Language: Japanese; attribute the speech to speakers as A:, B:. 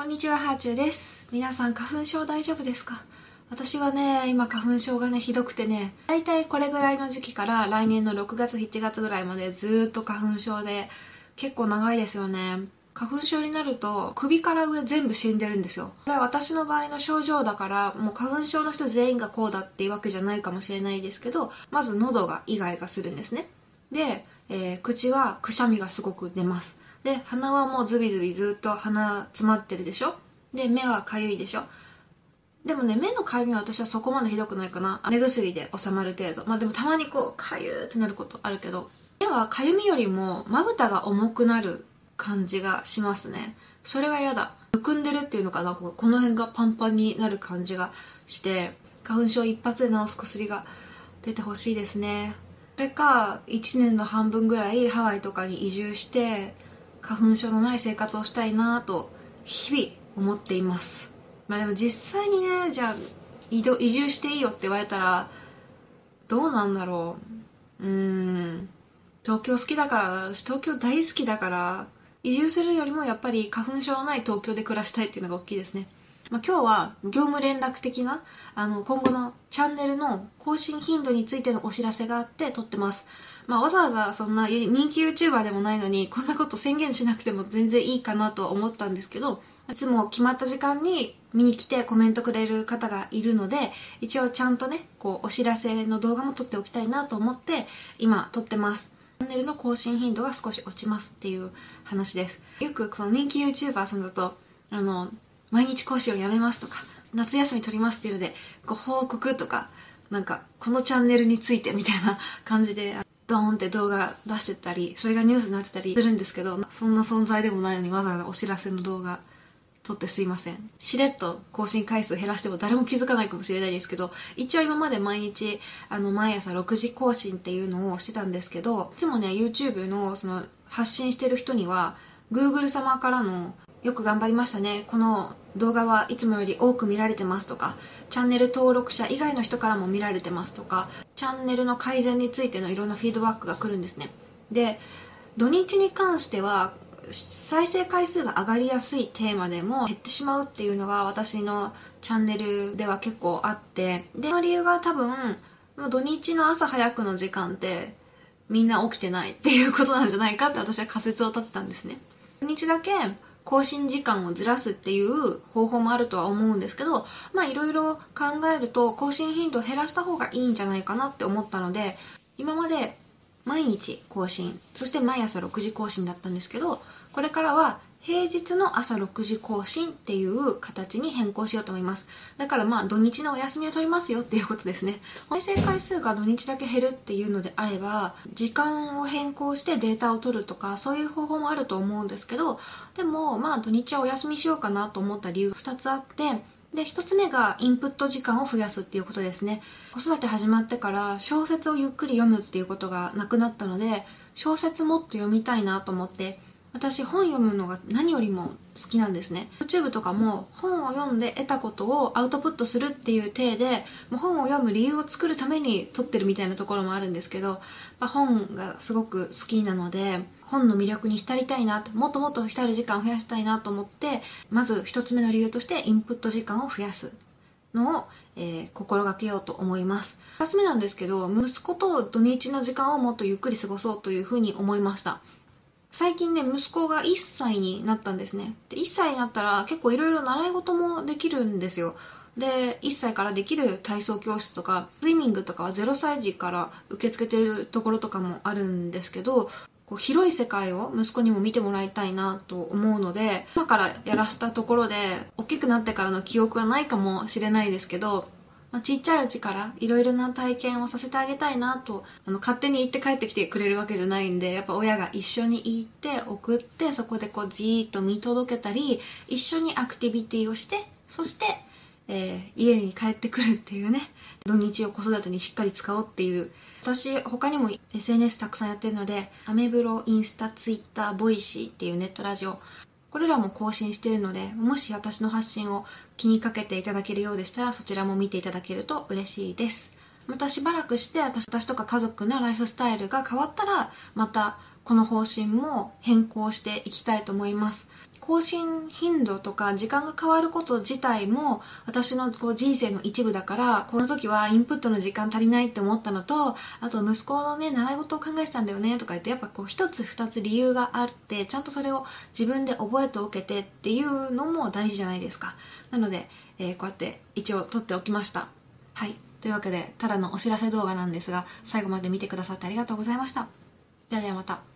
A: こんにちは、ハーチューです。皆さん、花粉症大丈夫ですか？私はね、今花粉症がね、ひどくてね、だいたいこれぐらいの時期から来年の6月、7月ぐらいまでずっと花粉症で、結構長いですよね。花粉症になると首から上全部死んでるんですよ。これは私の場合の症状だから、もう花粉症の人全員がこうだっていうわけじゃないかもしれないですけど、まず喉がイガイガするんですね。で、えー口はくしゃみがすごく出ます。で、鼻はもうズビズビずっと鼻詰まってるでしょ？で、目はかゆいでしょ？でもね、目のかゆみは私はそこまでひどくないかな。目薬で収まる程度。まあでもたまにこう、かゆーってなることあるけど、目はかゆみよりもまぶたが重くなる感じがしますね。それが嫌だ。むくんでるっていうのかな、こうこの辺がパンパンになる感じがして、花粉症一発で治す薬が出てほしいですね。それか、1年の半分ぐらいハワイとかに移住して、花粉症のない生活をしたいなと、日々思っています。まあでも実際にね、じゃあ、移動、移住していいよって言われたら、どうなんだろう。うーん。東京好きだから、私東京大好きだから、移住するよりもやっぱり花粉症のない東京で暮らしたいっていうのが大きいですね。まあ、今日は業務連絡的な、あの、今後のチャンネルの更新頻度についてのお知らせがあって撮ってます。まあ、わざわざそんな人気 YouTuber でもないのに、こんなこと宣言しなくても全然いいかなと思ったんですけど、いつも決まった時間に見に来てコメントくれる方がいるので、一応ちゃんとね、こう、お知らせの動画も撮っておきたいなと思って、今撮ってます。チャンネルの更新頻度が少し落ちますっていう話です。よくその人気 YouTuber さんだと、あの、毎日講師をやめますとか、夏休み取りますっていうので、ご報告とか、なんか、このチャンネルについてみたいな感じで、ドーンって動画出してたり、それがニュースになってたりするんですけど、そんな存在でもないのにわざわざお知らせの動画撮ってすいません。しれっと更新回数減らしても誰も気づかないかもしれないですけど、一応今まで毎日、あの、毎朝6時更新っていうのをしてたんですけど、いつもね、YouTube のその発信してる人には、Google 様からのよく頑張りましたね。この動画はいつもより多く見られてますとか、チャンネル登録者以外の人からも見られてますとか、チャンネルの改善についてのいろんなフィードバックが来るんですね。で、土日に関しては、再生回数が上がりやすいテーマでも減ってしまうっていうのが私のチャンネルでは結構あって、で、その理由が多分、土日の朝早くの時間ってみんな起きてないっていうことなんじゃないかって私は仮説を立てたんですね。土日だけ更新時間をずらすっていう方法もあるとは思うんですけど、まあいろいろ考えると更新頻度を減らした方がいいんじゃないかなって思ったので、今まで毎日更新、そして毎朝6時更新だったんですけど、これからは平日の朝6時更新っていう形に変更しようと思います。だからまあ土日のお休みを取りますよっていうことですね。再生回数が土日だけ減るっていうのであれば、時間を変更してデータを取るとか、そういう方法もあると思うんですけど、でもまあ土日はお休みしようかなと思った理由が2つあって、で、一つ目がインプット時間を増やすっていうことですね。子育て始まってから小説をゆっくり読むっていうことがなくなったので、小説もっと読みたいなと思って、私本読むのが何よりも好きなんですね。YouTube とかも本を読んで得たことをアウトプットするっていう体で、もう本を読む理由を作るために撮ってるみたいなところもあるんですけど、まあ、本がすごく好きなので、本の魅力に浸りたいな、もっともっと浸る時間を増やしたいなと思って、まず一つ目の理由としてインプット時間を増やすのを、えー心がけようと思います。二つ目なんですけど、息子と土日の時間をもっとゆっくり過ごそうというふうに思いました。最近ね、息子が1歳になったんですね。で、1歳になったら結構いろいろ習い事もできるんですよ。で、1歳からできる体操教室とか、スイミングとかは0歳児から受け付けてるところとかもあるんですけど、こう広い世界を息子にも見てもらいたいなと思うので、今からやらしたところで、大きくなってからの記憶はないかもしれないですけど、まあ、ちっちゃいうちからいろいろな体験をさせてあげたいなと、あの、勝手に行って帰ってきてくれるわけじゃないんで、やっぱ親が一緒に行って送って、そこでこうじーっと見届けたり、一緒にアクティビティをして、そして、えー家に帰ってくるっていうね、土日を子育てにしっかり使おうっていう、私他にも SNS たくさんやってるので、アメブロ、インスタ、ツイッター、ボイシーっていうネットラジオ、これらも更新しているので、もし私の発信を気にかけていただけるようでしたら、そちらも見ていただけると嬉しいです。またしばらくして私私とか家族のライフスタイルが変わったら、またこの方針も変更していきたいと思います。更新頻度とか時間が変わること自体も私のこう人生の一部だからこの時はインプットの時間足りないって思ったのとあと息子のね習い事を考えてたんだよねとか言ってやっぱこう一つ二つ理由があってちゃんとそれを自分で覚えておけてっていうのも大事じゃないですか。なので、えー、こうやって一応撮っておきました。はい。というわけでただのお知らせ動画なんですが最後まで見てくださってありがとうございました。ではではまた。